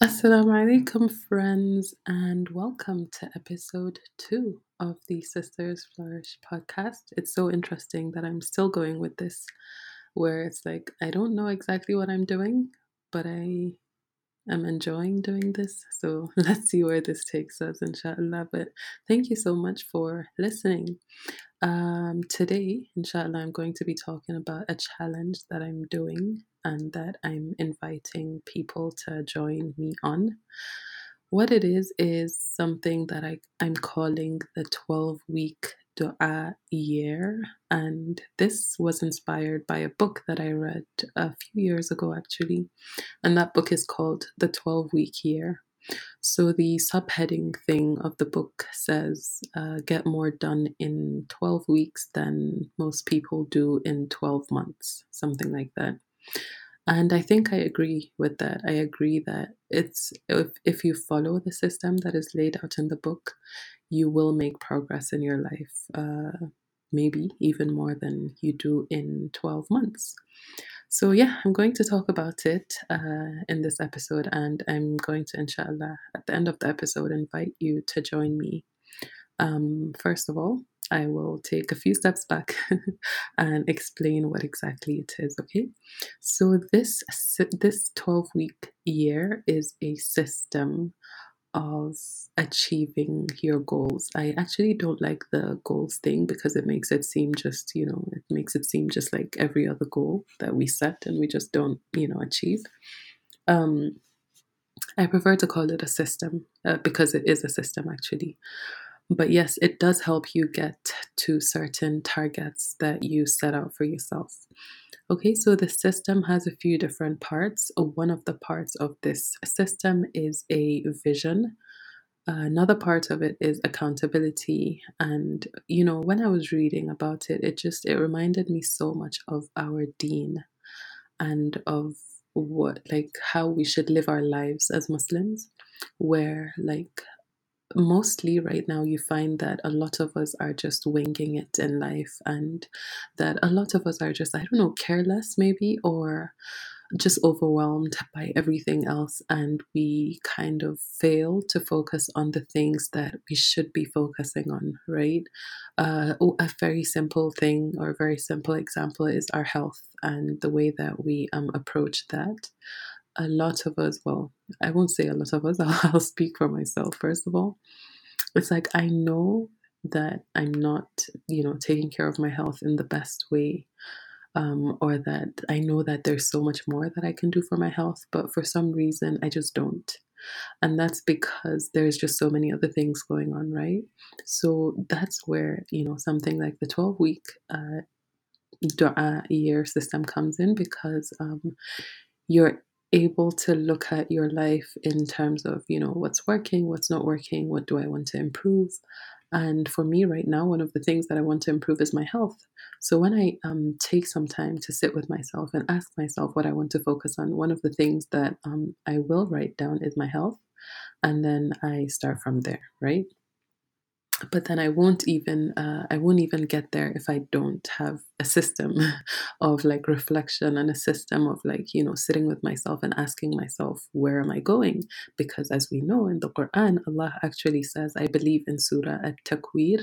Assalamu alaikum, friends, and welcome to episode two of the Sisters Flourish podcast. It's so interesting that I'm still going with this, where it's like I don't know exactly what I'm doing, but I am enjoying doing this. So let's see where this takes us, inshallah. But thank you so much for listening. Um, today, inshallah, I'm going to be talking about a challenge that I'm doing and that I'm inviting people to join me on. What it is, is something that I, I'm calling the 12 week dua year. And this was inspired by a book that I read a few years ago, actually. And that book is called The 12 Week Year. So the subheading thing of the book says, uh, get more done in 12 weeks than most people do in 12 months, something like that. And I think I agree with that. I agree that it's if, if you follow the system that is laid out in the book, you will make progress in your life, uh, maybe even more than you do in 12 months. So, yeah, I'm going to talk about it uh, in this episode, and I'm going to, inshallah, at the end of the episode, invite you to join me. Um, first of all, I will take a few steps back and explain what exactly it is. Okay, so this this twelve week year is a system of achieving your goals. I actually don't like the goals thing because it makes it seem just, you know, it makes it seem just like every other goal that we set and we just don't, you know, achieve. Um, I prefer to call it a system uh, because it is a system actually. But yes, it does help you get to certain targets that you set out for yourself. Okay, so the system has a few different parts. Uh, one of the parts of this system is a vision. another part of it is accountability. And, you know, when I was reading about it, it just, it reminded me so much of our deen and of what, like, how we should live our lives as Muslims, where, like, mostly right now you find that a lot of us are just winging it in life and that a lot of us are just i don't know careless maybe or just overwhelmed by everything else and we kind of fail to focus on the things that we should be focusing on right? Uh, oh, a very simple thing or a very simple example is our health and the way that we um, approach that a lot of us, well, I won't say a lot of us, I'll, I'll speak for myself, first of all. It's like I know that I'm not, you know, taking care of my health in the best way. Um, or that I know that there's so much more that I can do for my health, but for some reason I just don't. And that's because there's just so many other things going on, right? So that's where, you know, something like the 12 week uh, year system comes in because um, you're able to look at your life in terms of, you know, what's working, what's not working, what do I want to improve. And for me right now, one of the things that I want to improve is my health. So when I um, take some time to sit with myself and ask myself what I want to focus on, one of the things that um, I will write down is my health. And then I start from there, right? but then I won't even uh, I won't even get there if I don't have a system of like reflection and a system of like you know sitting with myself and asking myself where am I going because as we know in the Quran Allah actually says I believe in Surah At-Takwir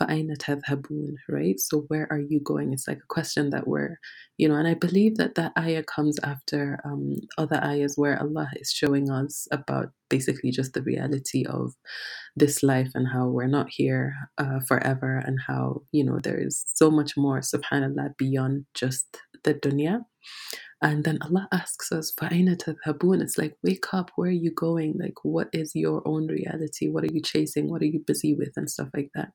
فَأَيْنَ تَذْهَبُونَ right so where are you going it's like a question that we're you know and I believe that that ayah comes after um, other ayahs where Allah is showing us about basically just the reality of this life and how we're not here uh, forever and how you know there is so much more subhanallah beyond just the dunya and then Allah asks us, فَأَيْنَ تَذْهَبُونَ It's like, wake up, where are you going? Like, what is your own reality? What are you chasing? What are you busy with? And stuff like that.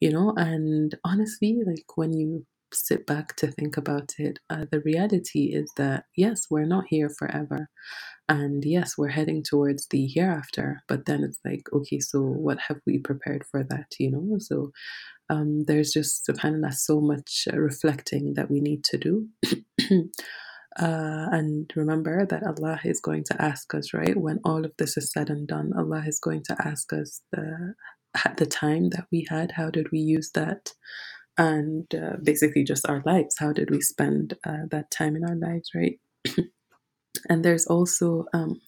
You know, and honestly, like when you sit back to think about it, uh, the reality is that yes, we're not here forever. And yes, we're heading towards the hereafter, but then it's like, okay, so what have we prepared for that, you know? So um, there's just subhanAllah so much uh, reflecting that we need to do. uh, and remember that Allah is going to ask us, right? When all of this is said and done, Allah is going to ask us the, the time that we had, how did we use that? And uh, basically just our lives. How did we spend uh, that time in our lives, right? And there's also um,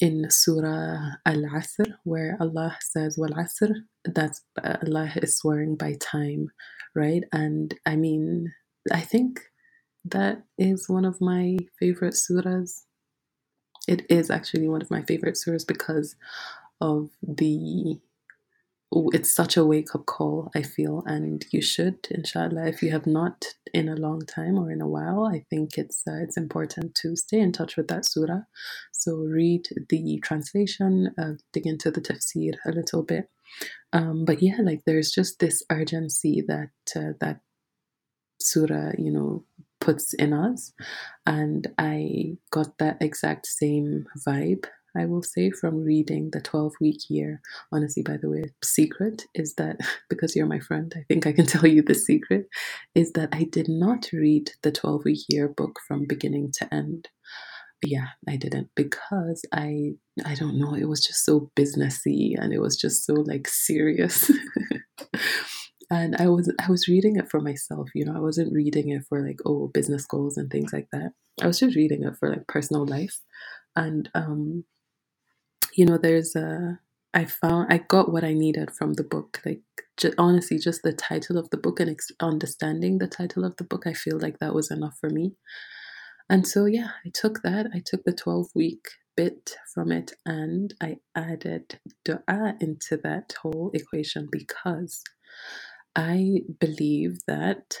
in Surah Al Asr, where Allah says, Wal Asr, that's uh, Allah is swearing by time, right? And I mean, I think that is one of my favorite surahs. It is actually one of my favorite surahs because of the it's such a wake up call, I feel, and you should, inshallah, if you have not in a long time or in a while, I think it's uh, it's important to stay in touch with that surah. So read the translation, uh, dig into the tafsir a little bit. Um, but yeah, like there's just this urgency that uh, that surah, you know, puts in us, and I got that exact same vibe I will say, from reading the 12 week year. Honestly, by the way, secret is that because you're my friend, I think I can tell you the secret is that I did not read the 12 week year book from beginning to end. Yeah, I didn't because I I don't know, it was just so businessy and it was just so like serious. and I was I was reading it for myself, you know. I wasn't reading it for like oh business goals and things like that. I was just reading it for like personal life. And um you know, there's a, I found, I got what I needed from the book. Like, ju- honestly, just the title of the book and ex- understanding the title of the book, I feel like that was enough for me. And so, yeah, I took that. I took the 12 week bit from it and I added dua into that whole equation because I believe that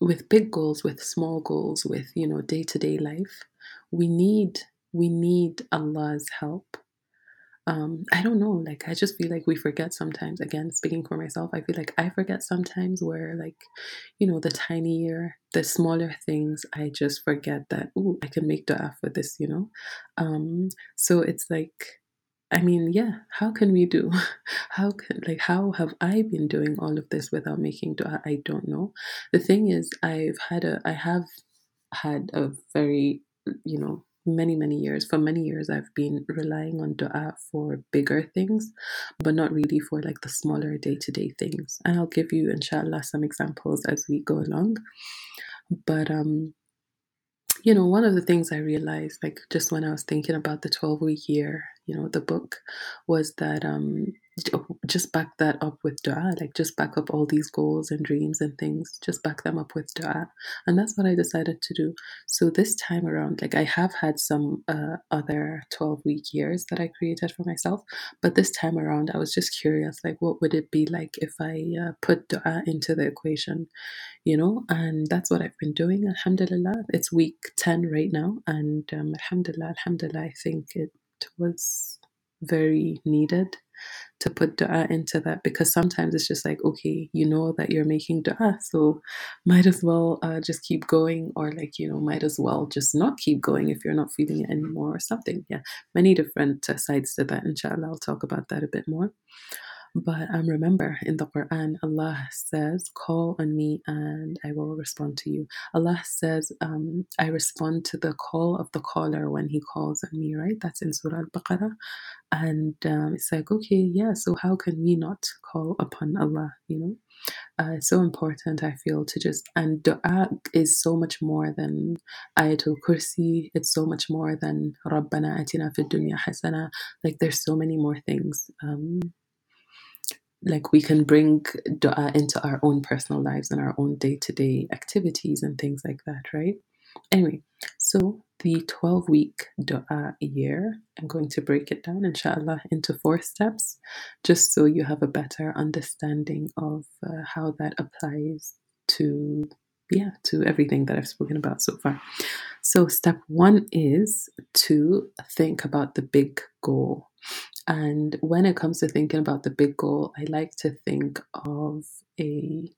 with big goals, with small goals, with, you know, day to day life, we need we need Allah's help. Um, I don't know, like I just feel like we forget sometimes. Again, speaking for myself, I feel like I forget sometimes where like, you know, the tinier, the smaller things, I just forget that, oh, I can make dua for this, you know? Um, so it's like I mean, yeah, how can we do? How can, like, how have I been doing all of this without making dua? I don't know. The thing is, I've had a, I have had a very, you know, many, many years, for many years, I've been relying on dua for bigger things, but not really for like the smaller day to day things. And I'll give you, inshallah, some examples as we go along. But, um, you know, one of the things I realized, like just when I was thinking about the 12 week year, you know, the book, was that um, just back that up with dua, like just back up all these goals and dreams and things, just back them up with dua. And that's what I decided to do. So this time around, like I have had some uh, other 12 week years that I created for myself, but this time around, I was just curious, like, what would it be like if I uh, put dua into the equation, you know? And that's what I've been doing. Alhamdulillah. It's week 10 right now. And um, Alhamdulillah, Alhamdulillah, I think it was very needed to put dua into that because sometimes it's just like okay you know that you're making dua so might as well uh, just keep going or like you know might as well just not keep going if you're not feeling it anymore or something. Yeah many different uh, sides to that inshallah. I'll talk about that a bit more but um, remember, in the Quran, Allah says, Call on me and I will respond to you. Allah says, um, I respond to the call of the caller when he calls on me, right? That's in Surah Al Baqarah. And um, it's like, okay, yeah, so how can we not call upon Allah, you know? Uh, it's so important, I feel, to just, and dua is so much more than Ayatul Kursi. It's so much more than Rabbana atina fid dunya hasana. Like, there's so many more things. Um, like we can bring dua into our own personal lives and our own day-to-day activities and things like that right? Anyway so the 12 week dua year i'm going to break it down inshallah into four steps just so you have a better understanding of uh, how that applies to yeah to everything that i've spoken about so far. So step one is to think about the big goal and when it comes to thinking about the big goal, I like to think of a.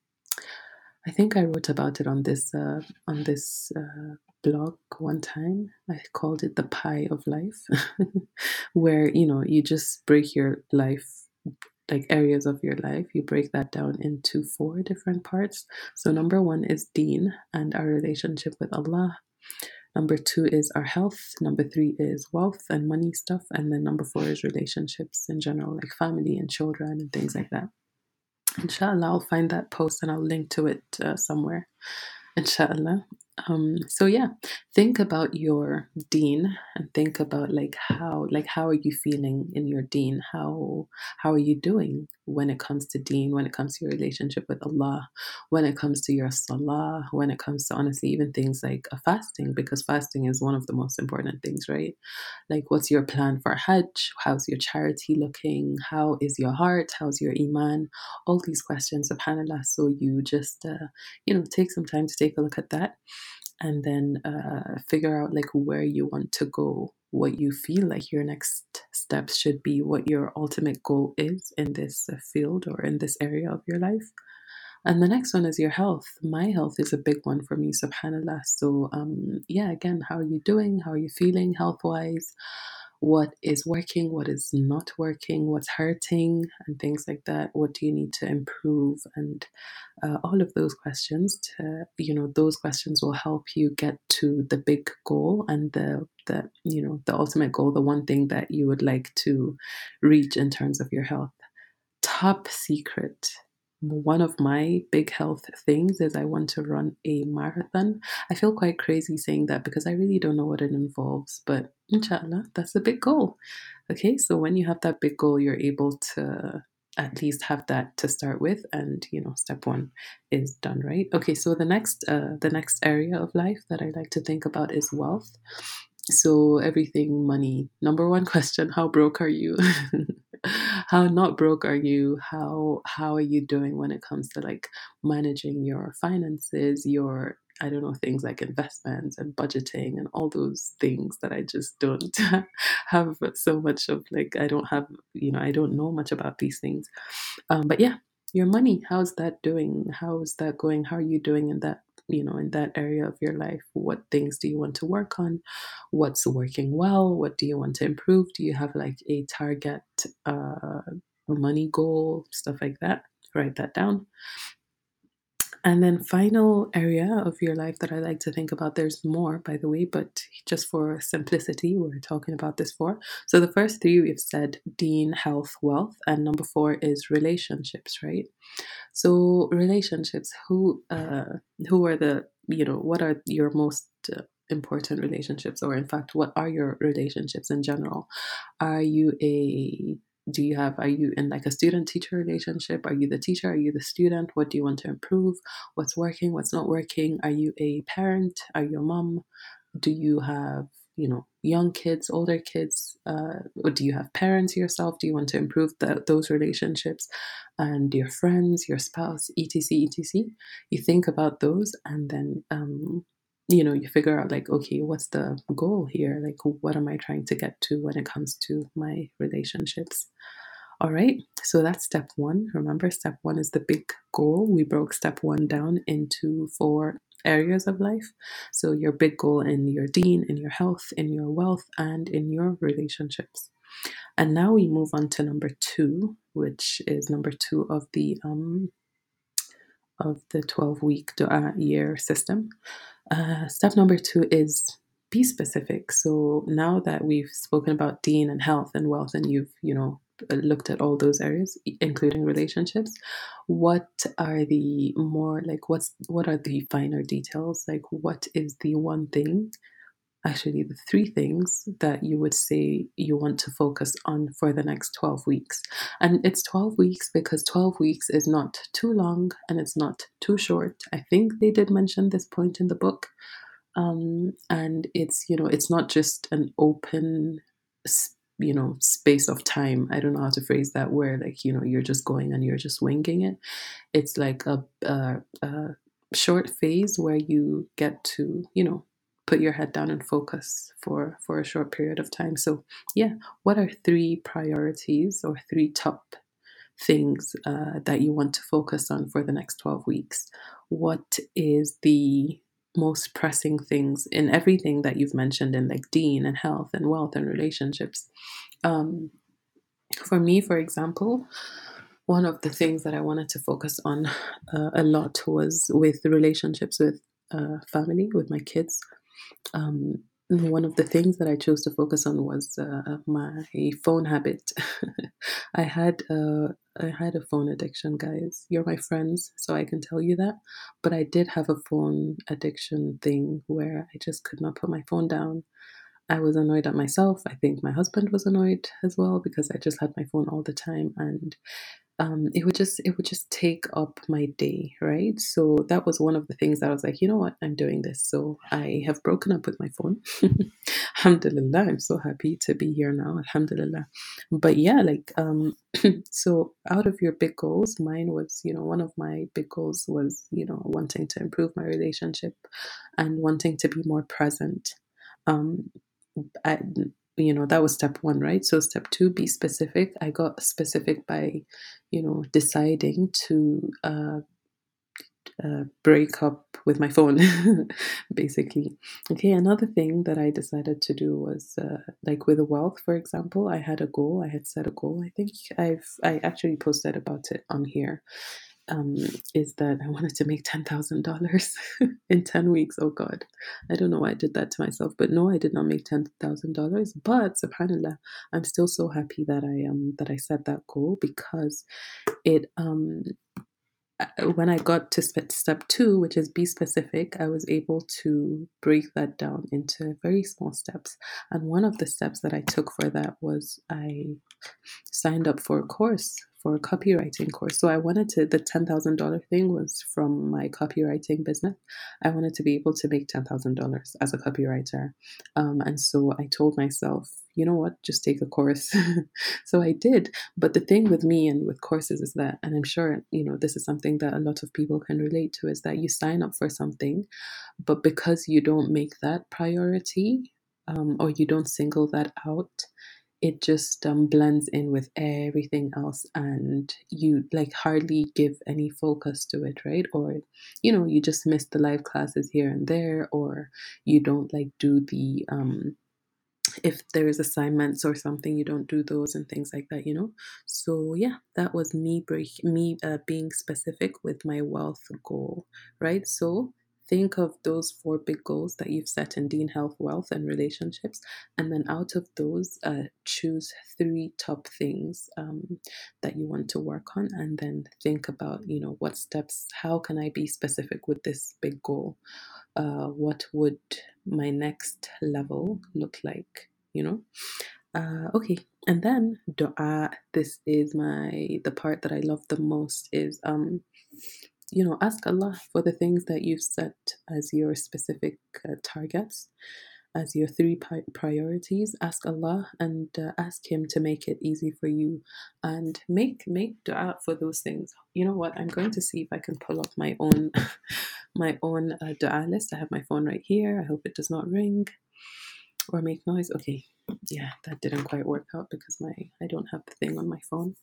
I think I wrote about it on this uh, on this uh, blog one time. I called it the pie of life, where you know you just break your life like areas of your life, you break that down into four different parts. So, number one is Deen and our relationship with Allah. Number two is our health. Number three is wealth and money stuff. And then number four is relationships in general, like family and children and things like that. Inshallah, I'll find that post and I'll link to it uh, somewhere. Inshallah. Um, so yeah, think about your deen and think about like how like how are you feeling in your deen? How how are you doing when it comes to deen, when it comes to your relationship with Allah, when it comes to your salah, when it comes to honestly even things like a fasting, because fasting is one of the most important things, right? Like what's your plan for Hajj? How's your charity looking? How is your heart? How's your iman? All these questions, subhanAllah. So you just uh, you know take some time to take a look at that and then uh, figure out like where you want to go what you feel like your next steps should be what your ultimate goal is in this uh, field or in this area of your life. And the next one is your health. My health is a big one for me subhanallah. So um yeah again how are you doing? How are you feeling health wise what is working what is not working what's hurting and things like that. What do you need to improve? And uh, all of those questions to you know those questions will help you get to the big goal and the the you know the ultimate goal the one thing that you would like to reach in terms of your health. Top secret one of my big health things is I want to run a marathon. I feel quite crazy saying that because I really don't know what it involves, but inshallah, that's a big goal. Okay, so when you have that big goal, you're able to at least have that to start with and you know step one is done right okay so the next uh, the next area of life that i like to think about is wealth so everything money number one question how broke are you how not broke are you? How how are you doing when it comes to like managing your finances your i don't know things like investments and budgeting and all those things that i just don't have so much of like i don't have you know i don't know much about these things. Um, but yeah your money how's that doing? How's that going? How are you doing in that you know in that area of your life what things do you want to work on? What's working well? What do you want to improve? Do you have like a target uh, money goal? Stuff like that. Write that down and then final area of your life that I like to think about, there's more, by the way, but just for simplicity, we're talking about this four. So the first three we've said Deen, health, wealth, and number four is relationships, right? So relationships, who uh, who are the you know what are your most uh, important relationships, or in fact, what are your relationships in general? Are you a do you have are you in like a student teacher relationship? Are you the teacher? Are you the student? What do you want to improve? What's working? What's not working? Are you a parent? Are you a mom? Do you have you know young kids older kids? Uh, or do you have parents yourself? Do you want to improve the, those relationships? And your friends your spouse etc etc. You think about those and then um, you know you figure out like okay what's the goal here? Like what am i trying to get to when it comes to my relationships? All right so that's step one. Remember step one is the big goal. We broke step one down into four areas of life. So your big goal in your deen in your health in your wealth and in your relationships. And now we move on to number two which is number two of the um of the 12 week dua year system uh, step number two is be specific. So now that we've spoken about Deen and health and wealth, and you've you know looked at all those areas, including relationships, what are the more like what's what are the finer details? Like what is the one thing actually the three things that you would say you want to focus on for the next 12 weeks. And it's 12 weeks because 12 weeks is not too long and it's not too short. I think they did mention this point in the book. Um, and it's, you know, it's not just an open, you know, space of time. I don't know how to phrase that where like, you know, you're just going and you're just winging it. It's like a, a, a short phase where you get to, you know, put your head down and focus for for a short period of time. So yeah what are three priorities or three top things uh, that you want to focus on for the next 12 weeks? What is the most pressing things in everything that you've mentioned in like deen and health and wealth and relationships? Um, for me for example one of the things that i wanted to focus on uh, a lot was with relationships with uh, family with my kids um, one of the things that I chose to focus on was uh, my phone habit. I had uh, I had a phone addiction, guys. You're my friends, so I can tell you that. But I did have a phone addiction thing where I just could not put my phone down. I was annoyed at myself. I think my husband was annoyed as well because I just had my phone all the time and um, it would just it would just take up my day, right? So that was one of the things that I was like, you know what, I'm doing this. So I have broken up with my phone. Alhamdulillah, I'm so happy to be here now. Alhamdulillah. But yeah, like um, so out of your big goals, mine was, you know, one of my big goals was, you know, wanting to improve my relationship and wanting to be more present. Um, I, you know that was step one right? So step two be specific. I got specific by you know deciding to uh, uh, break up with my phone basically. Okay another thing that i decided to do was uh, like with wealth for example i had a goal. I had set a goal. I think i've i actually posted about it on here um, is that I wanted to make $10,000 in 10 weeks. Oh God, I don't know why I did that to myself, but no, I did not make $10,000. But subhanAllah, I'm still so happy that I, um, that I set that goal because it, um, when I got to step two, which is be specific, I was able to break that down into very small steps. And one of the steps that I took for that was I signed up for a course for a copywriting course. So I wanted to, the $10,000 thing was from my copywriting business. I wanted to be able to make $10,000 as a copywriter. Um, and so I told myself, you know what, just take a course. so I did. But the thing with me and with courses is that, and I'm sure, you know, this is something that a lot of people can relate to, is that you sign up for something, but because you don't make that priority um, or you don't single that out, it just um, blends in with everything else and you like hardly give any focus to it right? Or you know you just miss the live classes here and there or you don't like do the um if there's assignments or something you don't do those and things like that you know? So yeah that was me break me uh, being specific with my wealth goal right? So think of those four big goals that you've set in Deen Health, Wealth, and Relationships. And then out of those, uh, choose three top things um, that you want to work on. And then think about, you know, what steps, how can I be specific with this big goal? Uh, what would my next level look like? You know? Uh, okay, and then dua. This is my the part that I love the most is um you know, ask Allah for the things that you've set as your specific uh, targets, as your three pi- priorities. Ask Allah and uh, ask Him to make it easy for you, and make make du'a for those things. You know what? I'm going to see if I can pull up my own my own uh, du'a list. I have my phone right here. I hope it does not ring or make noise. Okay, yeah, that didn't quite work out because my I don't have the thing on my phone.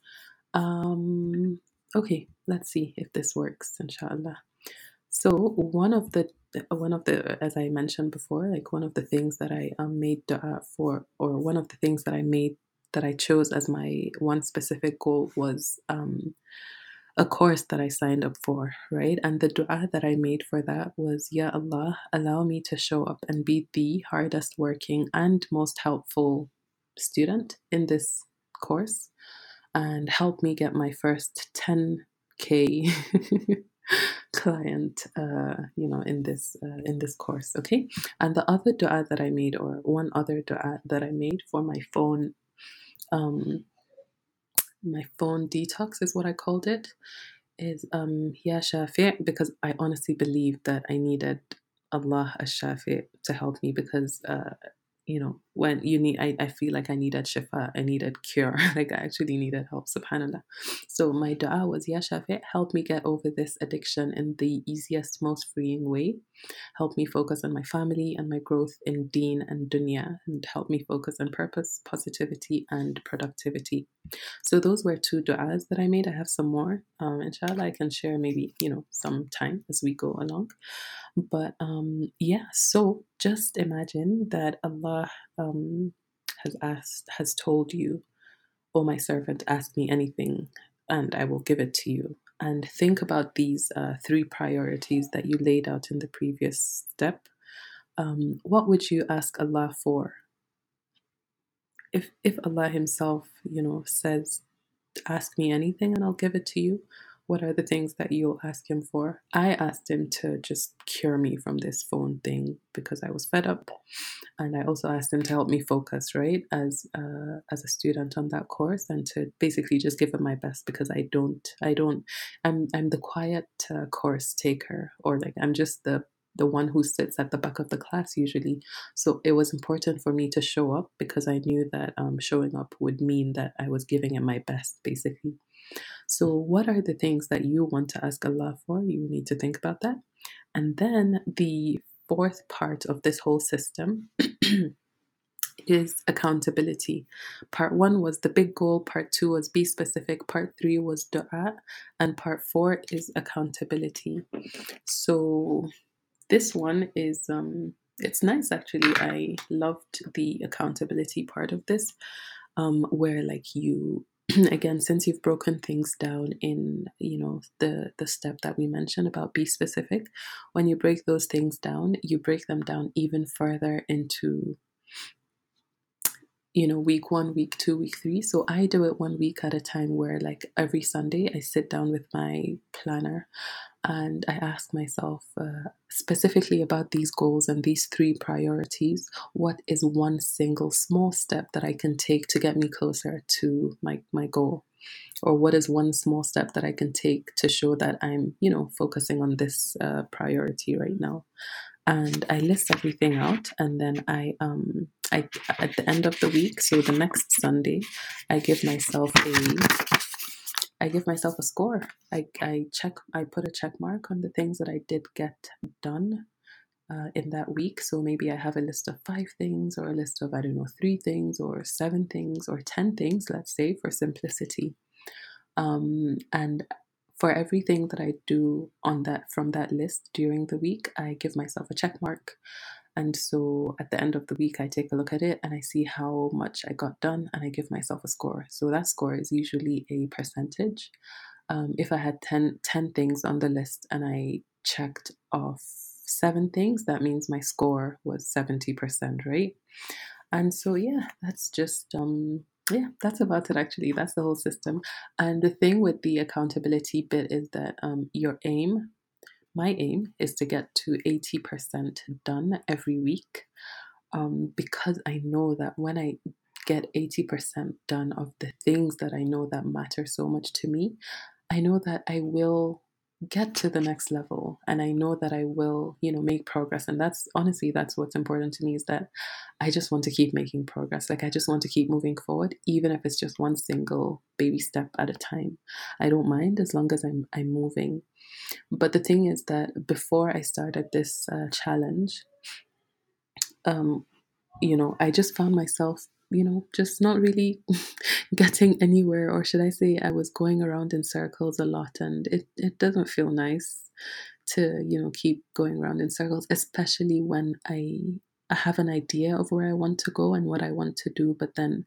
Um, Okay, let's see if this works, inshallah. So one of the one of the as I mentioned before, like one of the things that I um, made dua for, or one of the things that I made that I chose as my one specific goal was um, a course that I signed up for, right? And the dua that I made for that was, Ya Allah, allow me to show up and be the hardest working and most helpful student in this course and help me get my first 10k client uh, you know in this uh, in this course okay? And the other dua that i made or one other dua that i made for my phone um my phone detox is what i called it is um ya shafi because i honestly believe that i needed allah as shafi to help me because uh you know, when you need, I, I feel like I needed shifa, I needed cure, like I actually needed help, subhanAllah. So my dua was, Ya Shafi, help me get over this addiction in the easiest, most freeing way. Help me focus on my family and my growth in deen and dunya, and help me focus on purpose, positivity, and productivity. So those were two du'as that I made. I have some more. Um, inshallah, I can share maybe, you know, some time as we go along. But um, yeah, so just imagine that Allah um, has asked, has told you, "O my servant, ask me anything, and I will give it to you." And think about these uh, three priorities that you laid out in the previous step. um, what would you ask Allah for? If if Allah Himself, you know, says, "Ask me anything and I'll give it to you," what are the things that you'll ask Him for? I asked Him to just cure me from this phone thing because I was fed up, and I also asked Him to help me focus, right, as uh, as a student on that course, and to basically just give it my best because I don't, I don't, I'm I'm the quiet uh, course taker, or like I'm just the the one who sits at the back of the class usually. So it was important for me to show up because I knew that um, showing up would mean that I was giving it my best, basically. So, what are the things that you want to ask Allah for? You need to think about that. And then the fourth part of this whole system is accountability. Part one was the big goal, part two was be specific, part three was dua, and part four is accountability. So, this one is um it's nice actually i loved the accountability part of this um where like you again since you've broken things down in you know the the step that we mentioned about be specific when you break those things down you break them down even further into you know week one week two week three so i do it one week at a time where like every sunday i sit down with my planner and I ask myself uh, specifically about these goals and these three priorities what is one single small step that I can take to get me closer to my, my goal? Or what is one small step that I can take to show that I'm, you know, focusing on this uh, priority right now? And I list everything out, and then I, um, I at the end of the week, so the next Sunday, I give myself a I give myself a score. I, I check, I put a check mark on the things that I did get done uh, in that week. So maybe I have a list of five things, or a list of, I don't know, three things, or seven things, or 10 things, let's say, for simplicity. Um, and for everything that I do on that from that list during the week, I give myself a check mark. And so at the end of the week, I take a look at it and I see how much I got done and I give myself a score. So that score is usually a percentage. Um, if I had 10, 10 things on the list and I checked off seven things, that means my score was 70%, right? And so, yeah, that's just, um, yeah, that's about it actually. That's the whole system. And the thing with the accountability bit is that um, your aim my aim is to get to 80% done every week um, because I know that when I get 80% done of the things that I know that matter so much to me, I know that I will get to the next level and I know that I will, you know, make progress. And that's honestly, that's what's important to me is that I just want to keep making progress. Like I just want to keep moving forward, even if it's just one single baby step at a time. I don't mind as long as I'm, I'm moving. But the thing is that before I started this uh, challenge, um, you know, I just found myself, you know, just not really getting anywhere, or should I say, I was going around in circles a lot, and it, it doesn't feel nice to, you know, keep going around in circles, especially when I, I have an idea of where I want to go and what I want to do, but then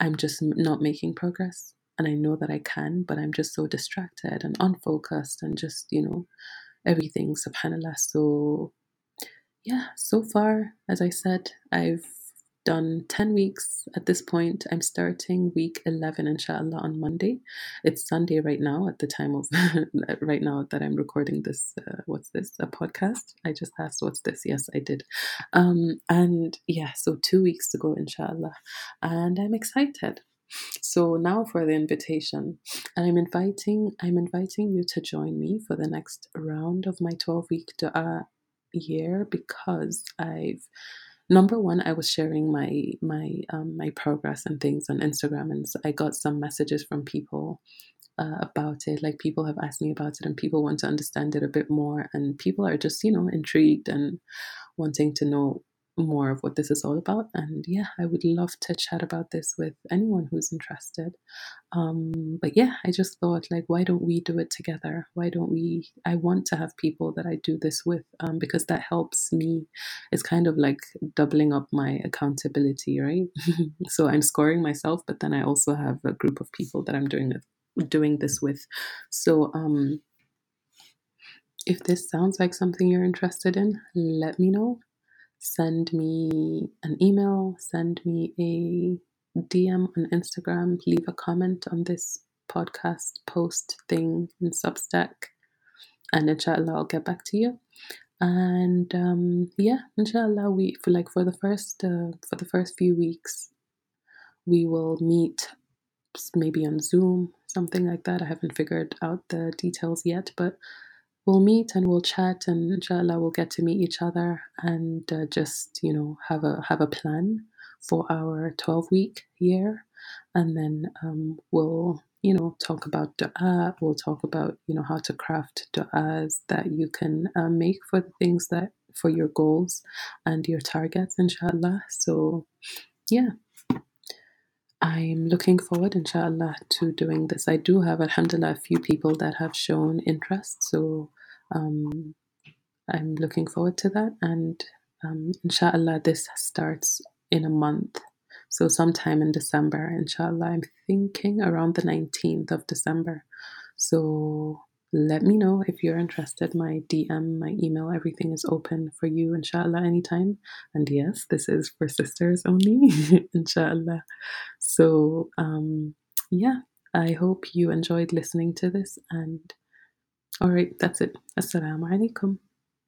I'm just not making progress and I know that I can, but I'm just so distracted and unfocused and just, you know, everything, subhanAllah. So, yeah, so far, as I said, I've done 10 weeks at this point. I'm starting week 11, inshallah, on Monday. It's Sunday right now at the time of, right now that I'm recording this. Uh, what's this? A podcast? I just asked, what's this? Yes, I did. Um, and yeah, so two weeks to go, inshallah. And I'm excited. So now for the invitation. I'm inviting I'm inviting you to join me for the next round of my 12 week dua year because I've number one I was sharing my my um, my progress and things on Instagram and I got some messages from people uh, about it. Like people have asked me about it and people want to understand it a bit more and people are just you know intrigued and wanting to know more of what this is all about. And yeah, I would love to chat about this with anyone who's interested. Um, but yeah, I just thought, like, why don't we do it together? Why don't we? I want to have people that I do this with um, because that helps me. It's kind of like doubling up my accountability, right? so I'm scoring myself, but then I also have a group of people that I'm doing doing this with. So um if this sounds like something you're interested in, let me know send me an email, send me a DM on Instagram, leave a comment on this podcast post thing in Substack, and inshallah, I'll get back to you. And um, yeah, inshallah, we for like for the first uh, for the first few weeks, we will meet maybe on Zoom, something like that. I haven't figured out the details yet, but we'll meet and we'll chat, and inshallah, we'll get to meet each other and uh, just you know have a have a plan for our twelve week year, and then um, we'll you know talk about du'a. We'll talk about you know how to craft du'as that you can uh, make for the things that for your goals and your targets, inshallah. So yeah, I'm looking forward, inshallah, to doing this. I do have, alhamdulillah, a few people that have shown interest. So um, I'm looking forward to that. And um, inshallah, this starts in a month. So sometime in December, inshallah, I'm thinking around the 19th of December. So let me know if you're interested. My DM, my email, everything is open for you, inshallah, anytime. And yes, this is for sisters only, inshallah. So, um, yeah, I hope you enjoyed listening to this. And all right, that's it. Assalamu alaikum.